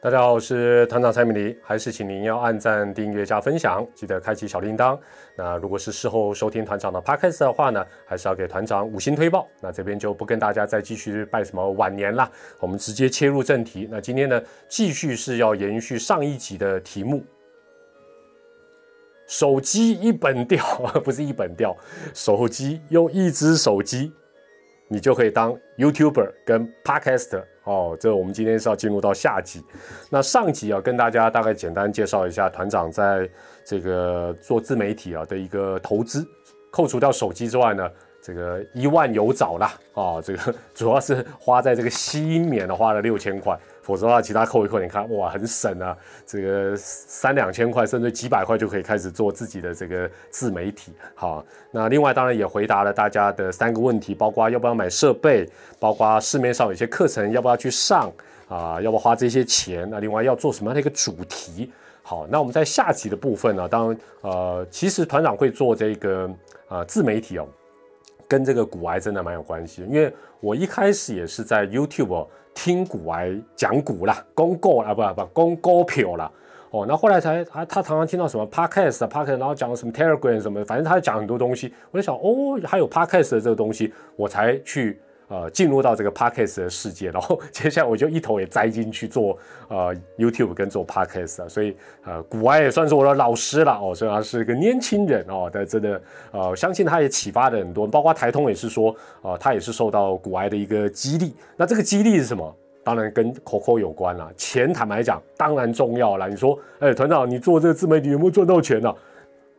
大家好，我是团长蔡明黎，还是请您要按赞、订阅、加分享，记得开启小铃铛。那如果是事后收听团长的 podcast 的话呢，还是要给团长五星推报。那这边就不跟大家再继续拜什么晚年啦，我们直接切入正题。那今天呢，继续是要延续上一集的题目，手机一本掉，不是一本掉，手机用一只手机。你就可以当 YouTuber 跟 Podcaster 哦，这我们今天是要进入到下集。那上集啊，跟大家大概简单介绍一下团长在这个做自媒体啊的一个投资，扣除掉手机之外呢。这个一万有找啦，啊，这个 主要是花在这个吸音棉的花了六千块，否则的话其他扣一扣，你看哇很省啊，这个三两千块甚至几百块就可以开始做自己的这个自媒体。好，那另外当然也回答了大家的三个问题，包括要不要买设备，包括市面上有些课程要不要去上啊，要不要花这些钱，那另外要做什么样的一个主题？好，那我们在下集的部分呢，当然呃其实团长会做这个呃自媒体哦。跟这个古癌真的蛮有关系，因为我一开始也是在 YouTube 听古癌讲股啦，公告啊，不不，公告票啦，哦，那后来才他他常常听到什么 Podcast Podcast，然后讲什么 Telegram 什么，反正他讲很多东西，我就想哦，还有 Podcast 的这个东西，我才去。呃，进入到这个 podcast 的世界，然后接下来我就一头也栽进去做呃 YouTube 跟做 podcast 啊，所以呃，古埃也算是我的老师了哦，虽然他是个年轻人哦，但真的呃，相信他也启发了很多，包括台通也是说，呃，他也是受到古埃的一个激励。那这个激励是什么？当然跟 Coco 有关了。钱坦白讲，当然重要了。你说，哎，团长，你做这个自媒体有没有赚到钱呢？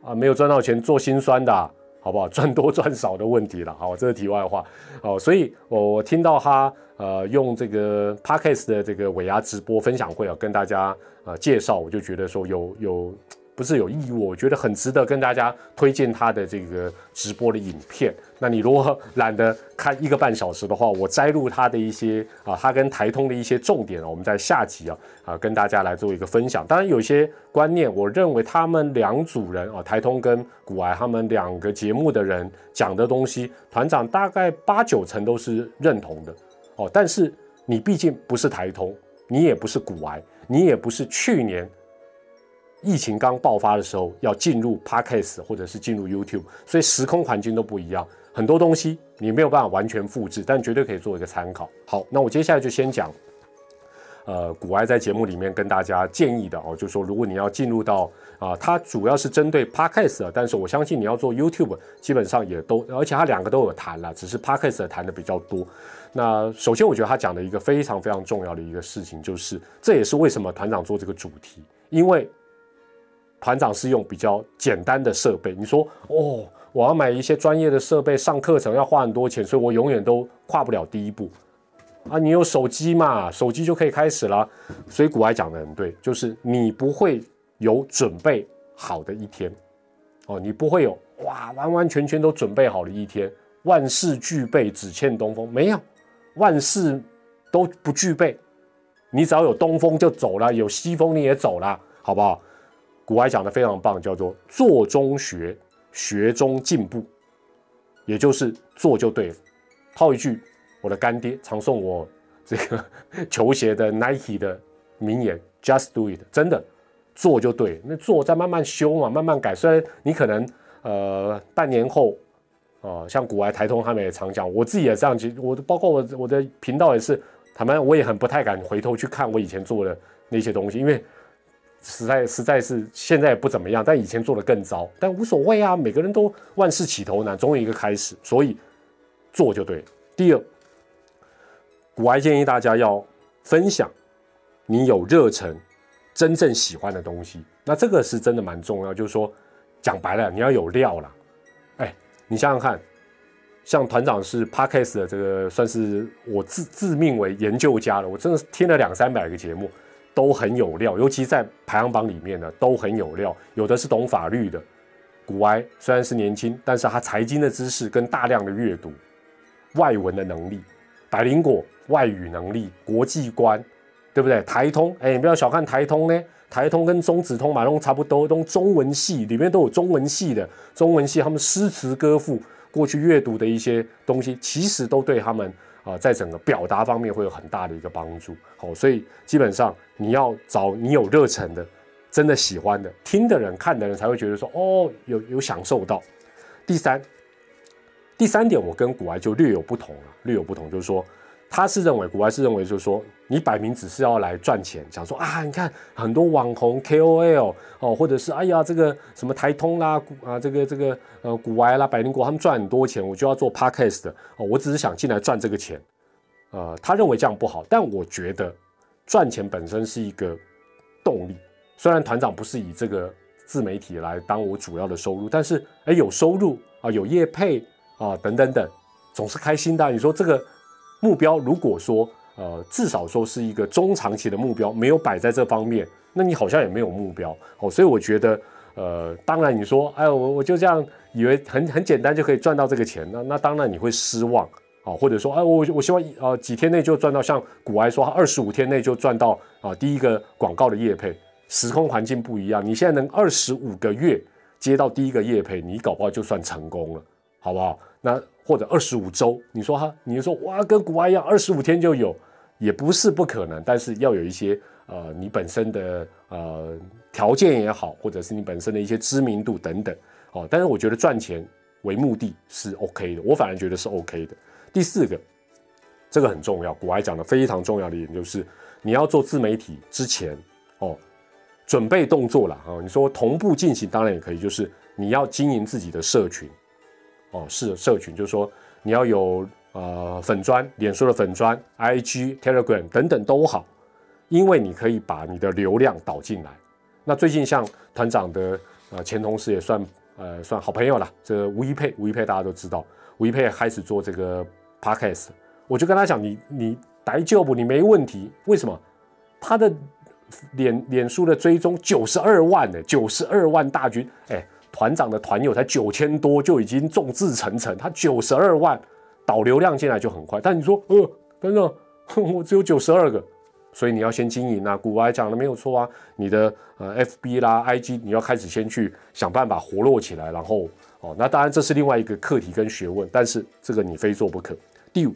啊，没有赚到钱，做心酸的。好不好？赚多赚少的问题了。好，这是题外话。哦，所以我我听到他呃用这个 Parkes 的这个尾牙直播分享会啊，跟大家呃介绍，我就觉得说有有。不是有义务，我觉得很值得跟大家推荐他的这个直播的影片。那你如果懒得看一个半小时的话，我摘录他的一些啊，他跟台通的一些重点啊，我们在下集啊啊跟大家来做一个分享。当然有些观念，我认为他们两组人啊，台通跟古癌他们两个节目的人讲的东西，团长大概八九成都是认同的哦。但是你毕竟不是台通，你也不是古癌，你也不是去年。疫情刚爆发的时候，要进入 Podcast 或者是进入 YouTube，所以时空环境都不一样，很多东西你没有办法完全复制，但绝对可以做一个参考。好，那我接下来就先讲，呃，古埃在节目里面跟大家建议的哦，就是说如果你要进入到啊，它主要是针对 Podcast，但是我相信你要做 YouTube，基本上也都，而且它两个都有谈了，只是 Podcast 谈的比较多。那首先我觉得他讲的一个非常非常重要的一个事情，就是这也是为什么团长做这个主题，因为。团长是用比较简单的设备，你说哦，我要买一些专业的设备上课程要花很多钱，所以我永远都跨不了第一步啊！你有手机嘛，手机就可以开始了。所以古埃讲的很对，就是你不会有准备好的一天哦，你不会有哇完完全全都准备好的一天，万事俱备只欠东风，没有，万事都不具备，你只要有东风就走了，有西风你也走了，好不好？古埃讲的非常棒，叫做做中学，学中进步，也就是做就对了。套一句我的干爹常送我这个球鞋的 Nike 的名言：Just do it，真的做就对。那做再慢慢修嘛，慢慢改。虽然你可能呃半年后啊，像古埃台通他们也常讲，我自己也这样子，我包括我我的频道也是，他们我也很不太敢回头去看我以前做的那些东西，因为。实在实在是现在不怎么样，但以前做的更糟，但无所谓啊。每个人都万事起头难，总有一个开始，所以做就对。第二，古埃建议大家要分享你有热忱、真正喜欢的东西，那这个是真的蛮重要。就是说，讲白了，你要有料了。哎，你想想看，像团长是 Parkes 的这个，算是我自自命为研究家了。我真的听了两三百个节目。都很有料，尤其在排行榜里面呢，都很有料。有的是懂法律的，古埃虽然是年轻，但是他财经的知识跟大量的阅读、外文的能力，百灵果外语能力、国际观，对不对？台通，哎，你不要小看台通呢，台通跟中子通、马龙差不多，都中文系里面都有中文系的，中文系他们诗词歌赋过去阅读的一些东西，其实都对他们啊，在整个表达方面会有很大的一个帮助。好，所以基本上你要找你有热忱的，真的喜欢的，听的人、看的人才会觉得说，哦，有有享受到。第三，第三点，我跟古埃就略有不同了，略有不同，就是说。他是认为，古外是认为，就是说，你摆明只是要来赚钱，想说啊，你看很多网红 KOL 哦，或者是哎呀，这个什么台通啦，啊，这个这个呃，古外啦，百灵国他们赚很多钱，我就要做 Podcast 哦，我只是想进来赚这个钱，呃，他认为这样不好，但我觉得赚钱本身是一个动力。虽然团长不是以这个自媒体来当我主要的收入，但是哎，有收入啊，有业配啊，等等等，总是开心的。你说这个。目标如果说，呃，至少说是一个中长期的目标，没有摆在这方面，那你好像也没有目标哦。所以我觉得，呃，当然你说，哎，我我就这样以为很很简单就可以赚到这个钱，那那当然你会失望啊。或者说，哎，我我希望呃几天内就赚到，像古埃说他，二十五天内就赚到啊第一个广告的业配，时空环境不一样，你现在能二十五个月接到第一个业配，你搞不好就算成功了，好不好？那。或者二十五周，你说哈，你说哇，跟古埃一样，二十五天就有，也不是不可能，但是要有一些呃，你本身的呃条件也好，或者是你本身的一些知名度等等，哦，但是我觉得赚钱为目的是 OK 的，我反而觉得是 OK 的。第四个，这个很重要，古埃讲的非常重要的一点就是，你要做自媒体之前哦，准备动作了啊，你说同步进行当然也可以，就是你要经营自己的社群。哦，是社群，就是说你要有呃粉砖、脸书的粉砖、IG、Telegram 等等都好，因为你可以把你的流量导进来。那最近像团长的呃前同事也算呃算好朋友了，这吴一佩，吴一佩大家都知道，吴一佩开始做这个 Podcast，我就跟他讲，你你来就不，你没问题。为什么？他的脸脸书的追踪九十二万呢，九十二万大军，哎。团长的团友才九千多，就已经众志成城。他九十二万导流量进来就很快，但你说，呃，等等，我只有九十二个，所以你要先经营啊。古埃讲的没有错啊，你的呃 FB 啦、IG，你要开始先去想办法活络起来，然后哦，那当然这是另外一个课题跟学问，但是这个你非做不可。第五，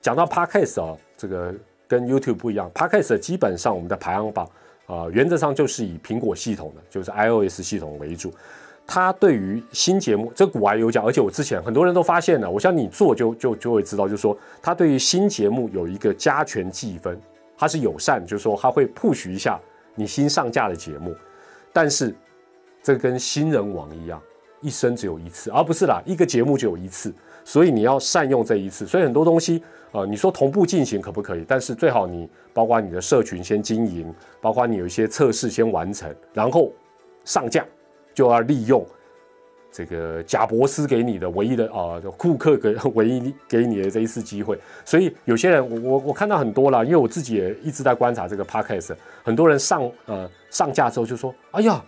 讲到 Podcast 啊，这个跟 YouTube 不一样，Podcast 基本上我们的排行榜。啊，原则上就是以苹果系统的，就是 iOS 系统为主。他对于新节目，这古玩有讲，而且我之前很多人都发现了，我想你做就就就会知道，就是说他对于新节目有一个加权计分，它是友善，就是说它会 push 一下你新上架的节目。但是这跟新人王一样，一生只有一次，而不是啦，一个节目只有一次，所以你要善用这一次。所以很多东西。呃，你说同步进行可不可以？但是最好你包括你的社群先经营，包括你有一些测试先完成，然后上架，就要利用这个贾博斯给你的唯一的啊，库克给 唯一给你的这一次机会。所以有些人，我我我看到很多了，因为我自己也一直在观察这个 podcast，很多人上呃上架之后就说，哎呀，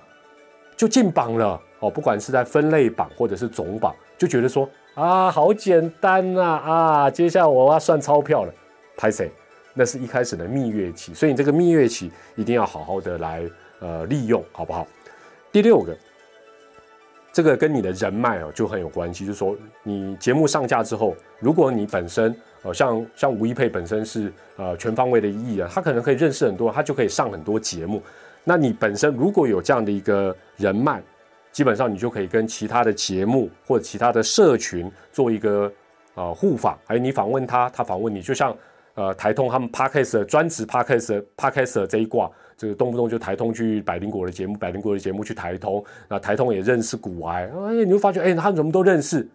就进榜了哦，不管是在分类榜或者是总榜，就觉得说。啊，好简单呐！啊，接下来我要算钞票了，拍谁？那是一开始的蜜月期，所以你这个蜜月期一定要好好的来呃利用，好不好？第六个，这个跟你的人脉哦就很有关系，就是说你节目上架之后，如果你本身呃像像吴一佩本身是呃全方位的艺人，他可能可以认识很多，他就可以上很多节目。那你本身如果有这样的一个人脉，基本上你就可以跟其他的节目或者其他的社群做一个呃互访，还有，你访问他，他访问你，就像呃台通他们 podcast 专职 podcast podcast 这一挂，这个动不动就台通去百灵果的节目，百灵果的节目去台通，那台通也认识古埃，哎，你会发觉，哎，他们怎么都认识，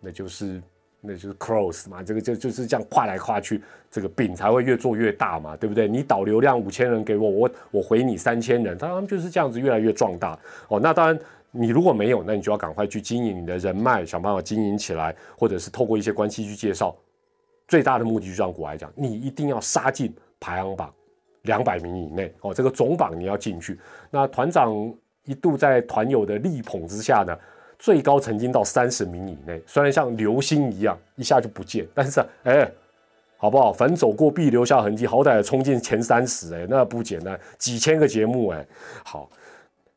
那就是那就是 cross 嘛，这个就就是这样跨来跨去，这个饼才会越做越大嘛，对不对？你导流量五千人给我，我我回你三千人，他们就是这样子越来越壮大哦。那当然。你如果没有，那你就要赶快去经营你的人脉，想办法经营起来，或者是透过一些关系去介绍。最大的目的就像古来讲，你一定要杀进排行榜两百名以内哦，这个总榜你要进去。那团长一度在团友的力捧之下呢，最高曾经到三十名以内，虽然像流星一样一下就不见，但是哎，好不好？凡走过必留下痕迹，好歹冲进前三十哎，那不简单，几千个节目哎，好。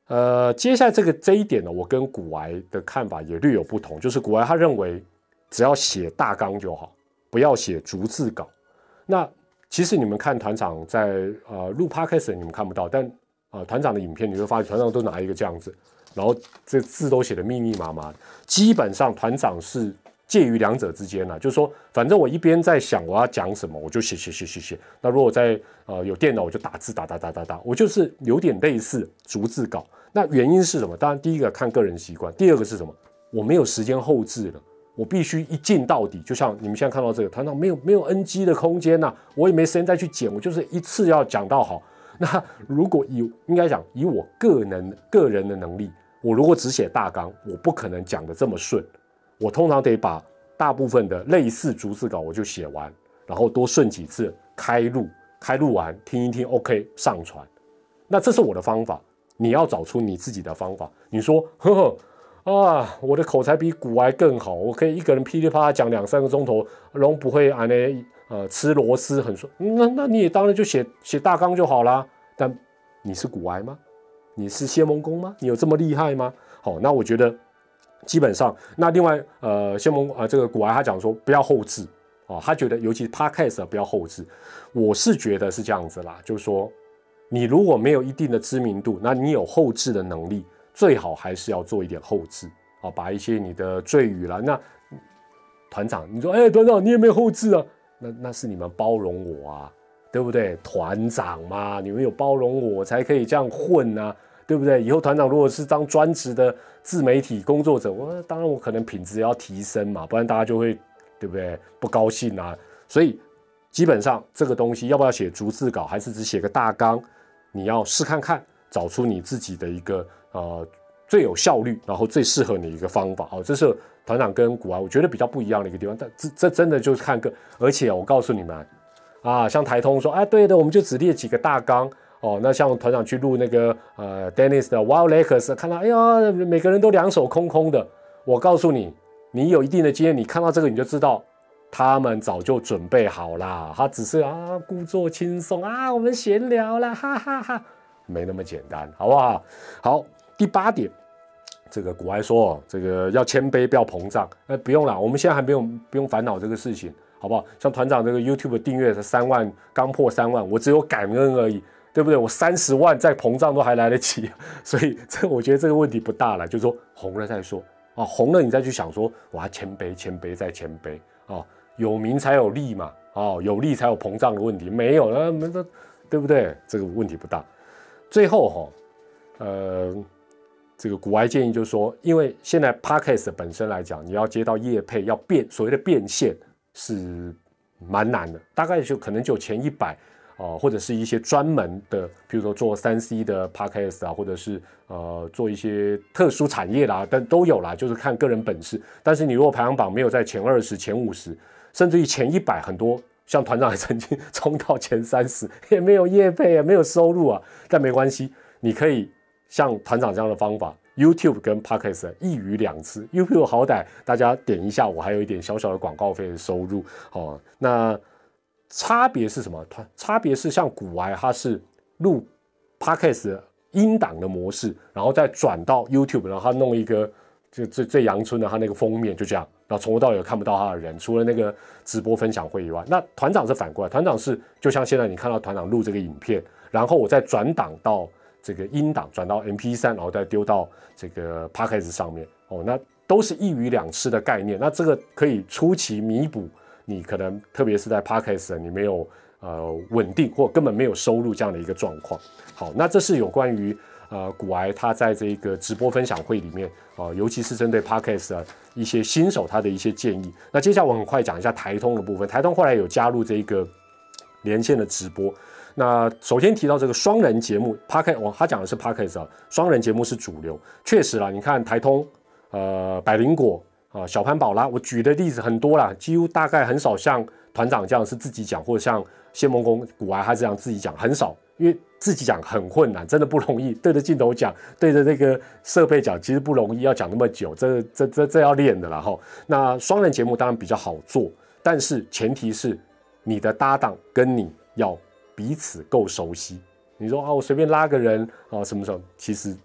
呃，接下来这个这一点呢，我跟古埃的看法也略有不同。就是古埃他认为，只要写大纲就好，不要写逐字稿。那其实你们看团长在呃录 podcast，你们看不到，但啊团长的影片你会发现团长都拿一个这样子，然后这字都写的密密麻麻。基本上团长是介于两者之间了，就是说，反正我一边在想我要讲什么，我就写写写写写。那如果在呃有电脑，我就打字打打打打打，我就是有点类似逐字稿。那原因是什么？当然第一个看个人习惯，第二个是什么？我没有时间后置了。我必须一进到底，就像你们现在看到这个，团长没有没有 NG 的空间呐，我也没时间再去剪，我就是一次要讲到好。那如果以应该讲以我个人个人的能力，我如果只写大纲，我不可能讲的这么顺。我通常得把大部分的类似逐字稿我就写完，然后多顺几次开录，开录完听一听，OK 上传。那这是我的方法，你要找出你自己的方法。你说，呵呵。啊，我的口才比古埃更好，我可以一个人噼里啪啦讲两三个钟头，然后不会啊那呃吃螺丝很说。那那你也当然就写写大纲就好啦。但你是古埃吗？你是谢蒙公吗？你有这么厉害吗？好，那我觉得基本上，那另外呃谢蒙啊这个古埃他讲说不要后置啊，他觉得尤其是 podcast 不要后置。我是觉得是这样子啦，就是说你如果没有一定的知名度，那你有后置的能力。最好还是要做一点后置啊，把一些你的赘语啦，那团长，你说，哎，团长，你有没有后置啊？那那是你们包容我啊，对不对？团长嘛，你们有包容我才可以这样混啊，对不对？以后团长如果是当专职的自媒体工作者，我当然我可能品质要提升嘛，不然大家就会对不对不高兴啊。所以基本上这个东西要不要写逐字稿，还是只写个大纲，你要试看看，找出你自己的一个。呃，最有效率，然后最适合你一个方法哦，这是团长跟古玩我觉得比较不一样的一个地方。但这这真的就是看个，而且我告诉你们啊，像台通说，哎，对的，我们就只列几个大纲哦。那像团长去录那个呃，Dennis 的 Wild Lakers，看到哎呀，每个人都两手空空的。我告诉你，你有一定的经验，你看到这个你就知道，他们早就准备好啦，他只是啊，故作轻松啊，我们闲聊了，哈哈哈，没那么简单，好不好？好。第八点，这个古埃说，这个要谦卑，不要膨胀。哎，不用了，我们现在还没有不用烦恼这个事情，好不好？像团长这个 YouTube 订阅是三万，刚破三万，我只有感恩而已，对不对？我三十万再膨胀都还来得及，所以这我觉得这个问题不大了，就是说红了再说啊，红了你再去想说，我要谦卑，谦卑再谦卑啊，有名才有利嘛，啊，有利才有膨胀的问题，没有了，那这对不对？这个问题不大。最后哈，呃。这个古埃建议就是说，因为现在 podcast 本身来讲，你要接到业配，要变所谓的变现是蛮难的，大概就可能就前一百啊，或者是一些专门的，比如说做三 C 的 podcast 啊，或者是呃做一些特殊产业啦，但都有啦，就是看个人本事。但是你如果排行榜没有在前二十、前五十，甚至于前一百，很多像团长也曾经冲到前三十，也没有业配啊，没有收入啊，但没关系，你可以。像团长这样的方法，YouTube 跟 Podcast 一鱼两吃。YouTube 好歹大家点一下，我还有一点小小的广告费的收入。哦，那差别是什么？它差别是像古玩，它是录 Podcast 音档的模式，然后再转到 YouTube，然后它弄一个就最最阳春的他那个封面，就这样，然后从头到尾看不到他的人，除了那个直播分享会以外。那团长是反过来，团长是就像现在你看到团长录这个影片，然后我再转档到。这个音档转到 MP3，然后再丢到这个 p a c k a g e 上面哦，那都是一鱼两吃的概念。那这个可以出奇弥补你可能特别是在 p a c k a g e 你没有呃稳定或根本没有收入这样的一个状况。好，那这是有关于呃古癌他在这个直播分享会里面啊，尤其是针对 p a c k a g e 一些新手他的一些建议。那接下来我很快讲一下台通的部分。台通后来有加入这个连线的直播。那首先提到这个双人节目 p a r k e 哦，他讲的是 p a r k e t 啊，双人节目是主流，确实啦。你看台通，呃，百灵果啊，小潘宝拉，我举的例子很多啦，几乎大概很少像团长这样是自己讲，或者像谢梦工、古埃他这样自己讲，很少，因为自己讲很困难，真的不容易，对着镜头讲，对着这个设备讲，其实不容易，要讲那么久，这这这这要练的了哈。那双人节目当然比较好做，但是前提是你的搭档跟你要。彼此够熟悉，你说啊，我随便拉个人啊，什么时候？其实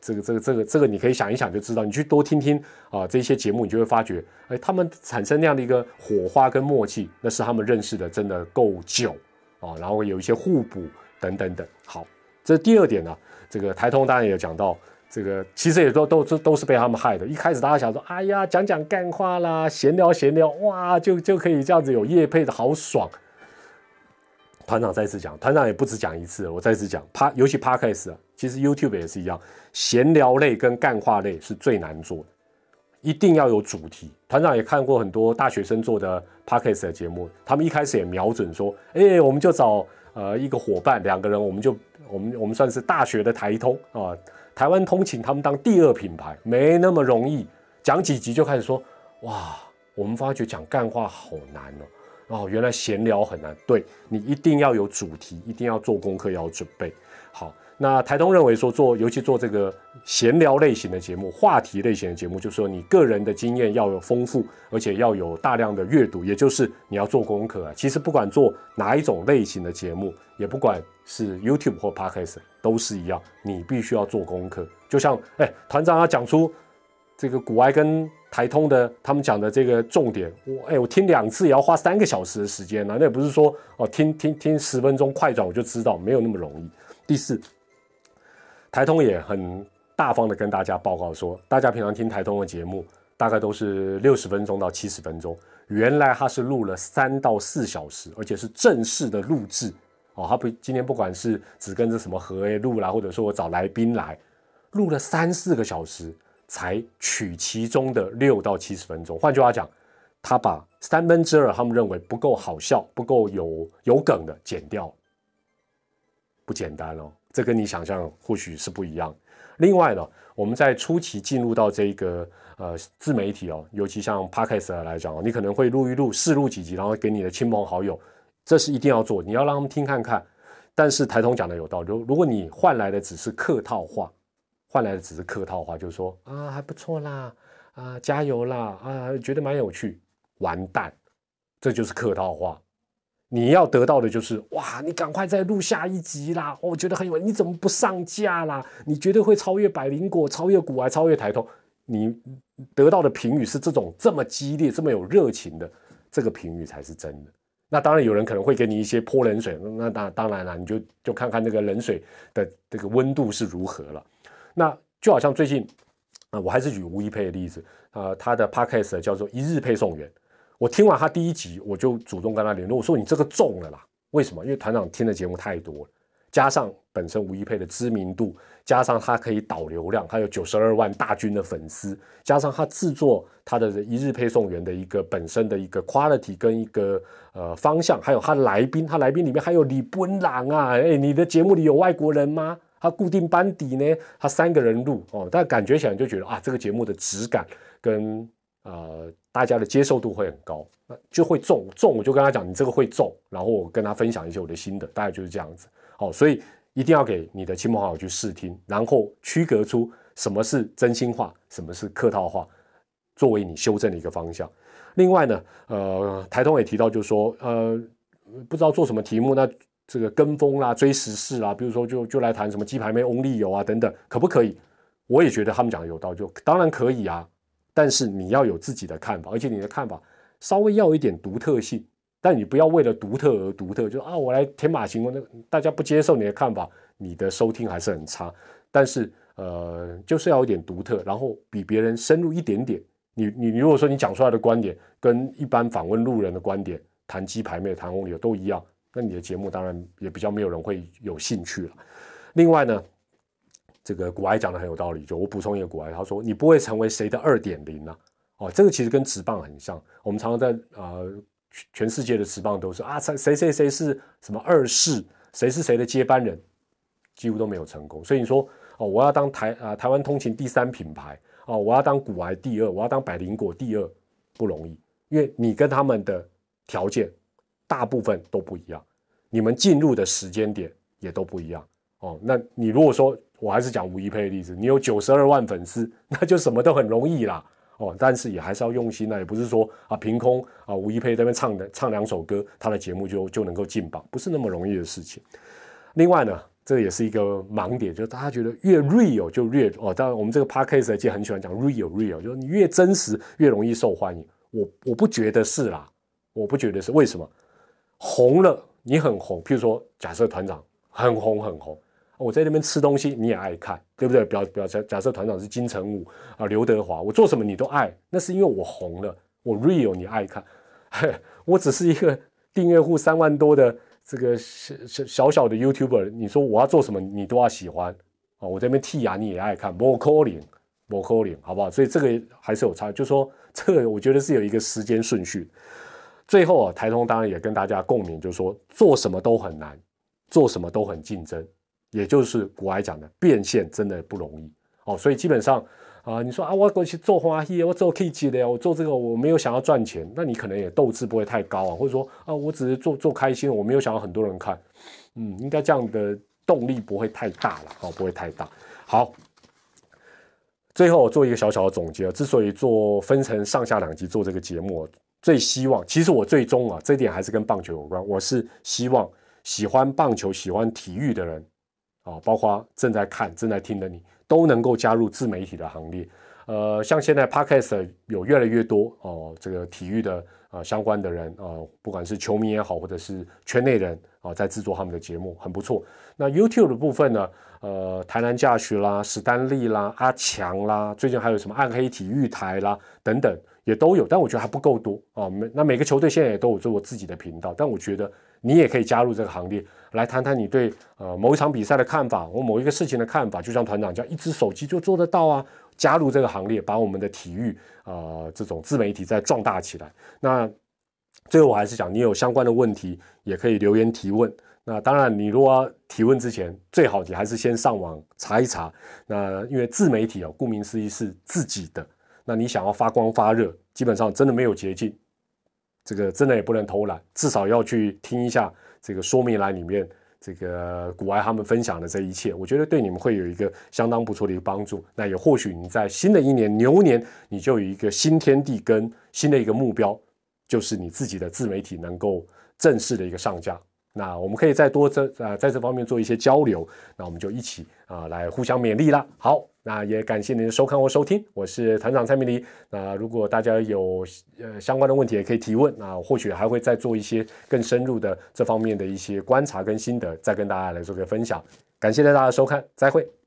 这个这个这个这个你可以想一想就知道，你去多听听啊这些节目，你就会发觉，哎，他们产生那样的一个火花跟默契，那是他们认识的真的够久啊，然后有一些互补等等等。好，这是第二点呢。这个台通当然也讲到，这个其实也都都都都是被他们害的。一开始大家想说，哎呀，讲讲干话啦，闲聊闲聊，哇，就就可以这样子有业配的好爽。团长再次讲，团长也不止讲一次，我再次讲，趴尤其 Podcast 啊，其实 YouTube 也是一样，闲聊类跟干话类是最难做的，一定要有主题。团长也看过很多大学生做的 Podcast 的节目，他们一开始也瞄准说，哎，我们就找呃一个伙伴，两个人，我们就我们我们算是大学的台通啊，台湾通请，他们当第二品牌，没那么容易，讲几集就开始说，哇，我们发觉讲干话好难哦。哦，原来闲聊很难，对你一定要有主题，一定要做功课，要准备好。那台东认为说做，尤其做这个闲聊类型的节目、话题类型的节目，就是说你个人的经验要有丰富，而且要有大量的阅读，也就是你要做功课啊。其实不管做哪一种类型的节目，也不管是 YouTube 或 Podcast，都是一样，你必须要做功课。就像哎，团长要讲出这个古埃跟。台通的他们讲的这个重点，我哎，我听两次也要花三个小时的时间呢。那也不是说哦，听听听十分钟快转我就知道，没有那么容易。第四，台通也很大方的跟大家报告说，大家平常听台通的节目大概都是六十分钟到七十分钟，原来他是录了三到四小时，而且是正式的录制哦。他不今天不管是只跟着什么合 A 录啦，或者说我找来宾来录了三四个小时。才取其中的六到七十分钟，换句话讲，他把三分之二他们认为不够好笑、不够有有梗的剪掉，不简单哦。这跟你想象或许是不一样。另外呢，我们在初期进入到这个呃自媒体哦，尤其像 Podcast 来讲哦，你可能会录一录、试录几集，然后给你的亲朋好友，这是一定要做，你要让他们听看看。但是台通讲的有道理，如果你换来的只是客套话。换来的只是客套话，就是说啊还不错啦，啊加油啦，啊觉得蛮有趣，完蛋，这就是客套话。你要得到的就是哇，你赶快再录下一集啦，我觉得很有，你怎么不上架啦？你绝对会超越百灵果，超越古玩，超越台通。你得到的评语是这种这么激烈、这么有热情的，这个评语才是真的。那当然有人可能会给你一些泼冷水，那当当然了，你就就看看那个冷水的这个温度是如何了。那就好像最近，啊，我还是举吴一佩的例子，啊，他的 podcast 叫做一日配送员。我听完他第一集，我就主动跟他联络，我说你这个中了啦。为什么？因为团长听的节目太多了，加上本身吴一佩的知名度，加上他可以导流量，他有九十二万大军的粉丝，加上他制作他的一日配送员的一个本身的一个 quality 跟一个呃方向，还有他来宾，他来宾里面还有李奔朗啊，哎，你的节目里有外国人吗？他固定班底呢，他三个人录哦，但感觉起来就觉得啊，这个节目的质感跟呃大家的接受度会很高，那就会中中。我就跟他讲，你这个会中，然后我跟他分享一些我的心得，大概就是这样子。好，所以一定要给你的亲朋好友去试听，然后区隔出什么是真心话，什么是客套话，作为你修正的一个方向。另外呢，呃，台通也提到，就是说，呃，不知道做什么题目那。这个跟风啦，追时事啦，比如说就就来谈什么鸡排妹 only 有啊等等，可不可以？我也觉得他们讲的有道，就当然可以啊。但是你要有自己的看法，而且你的看法稍微要有一点独特性。但你不要为了独特而独特，就啊我来天马行空，那大家不接受你的看法，你的收听还是很差。但是呃，就是要有点独特，然后比别人深入一点点。你你如果说你讲出来的观点跟一般访问路人的观点谈鸡排妹谈 only 有都一样。那你的节目当然也比较没有人会有兴趣了。另外呢，这个古埃讲的很有道理，就我补充一个古埃，他说你不会成为谁的二点零啊。哦，这个其实跟直棒很像。我们常常在啊，全世界的直棒都是啊，谁谁谁是什么二世，谁是谁的接班人，几乎都没有成功。所以你说哦，我要当台啊台湾通勤第三品牌哦，我要当古埃第二，我要当百灵果第二，不容易，因为你跟他们的条件。大部分都不一样，你们进入的时间点也都不一样哦。那你如果说我还是讲吴一佩的例子，你有九十二万粉丝，那就什么都很容易啦哦。但是也还是要用心啊，也不是说啊凭空啊吴一佩这边唱的唱两首歌，他的节目就就能够进榜，不是那么容易的事情。另外呢，这也是一个盲点，就大家觉得越 real 就越哦，当然我们这个 podcast 界很喜欢讲 real real，就是你越真实越容易受欢迎。我我不觉得是啦，我不觉得是为什么红了你很红，譬如说假设团长很红很红，我在那边吃东西你也爱看，对不对？表表假假设团长是金城武啊刘德华，我做什么你都爱，那是因为我红了，我 real 你爱看，我只是一个订阅户三万多的。这个小小小小的 YouTuber，你说我要做什么，你都要喜欢啊！我在那边剔牙你也爱看，不扣零，不扣零，好不好？所以这个还是有差，就说这个我觉得是有一个时间顺序。最后啊，台通当然也跟大家共鸣，就是说做什么都很难，做什么都很竞争，也就是古埃讲的变现真的不容易哦。所以基本上。啊，你说啊，我过去做花艺，我做 K 级的呀，我做这个我没有想要赚钱，那你可能也斗志不会太高啊，或者说啊，我只是做做开心，我没有想要很多人看，嗯，应该这样的动力不会太大了，哦，不会太大。好，最后我做一个小小的总结，之所以做分成上下两集做这个节目，最希望，其实我最终啊，这点还是跟棒球有关，我是希望喜欢棒球、喜欢体育的人，啊，包括正在看、正在听的你。都能够加入自媒体的行列，呃，像现在 Podcast 有越来越多哦，这个体育的啊相关的人啊，不管是球迷也好，或者是圈内人啊，在制作他们的节目，很不错。那 YouTube 的部分呢，呃，台南驾驶啦、史丹利啦、阿强啦，最近还有什么暗黑体育台啦等等，也都有，但我觉得还不够多啊。每那每个球队现在也都有做我自己的频道，但我觉得。你也可以加入这个行列，来谈谈你对呃某一场比赛的看法，或某一个事情的看法。就像团长讲，一只手机就做得到啊！加入这个行列，把我们的体育啊这种自媒体再壮大起来。那最后我还是讲，你有相关的问题也可以留言提问。那当然，你如果提问之前，最好你还是先上网查一查。那因为自媒体哦，顾名思义是自己的。那你想要发光发热，基本上真的没有捷径。这个真的也不能偷懒，至少要去听一下这个说明栏里面这个古埃他们分享的这一切，我觉得对你们会有一个相当不错的一个帮助。那也或许你在新的一年牛年，你就有一个新天地跟新的一个目标，就是你自己的自媒体能够正式的一个上架。那我们可以再多这啊在这方面做一些交流，那我们就一起啊来互相勉励啦。好，那也感谢您的收看或收听，我是团长蔡明黎。那如果大家有呃相关的问题，也可以提问，那或许还会再做一些更深入的这方面的一些观察跟心得，再跟大家来做个分享。感谢大家的收看，再会。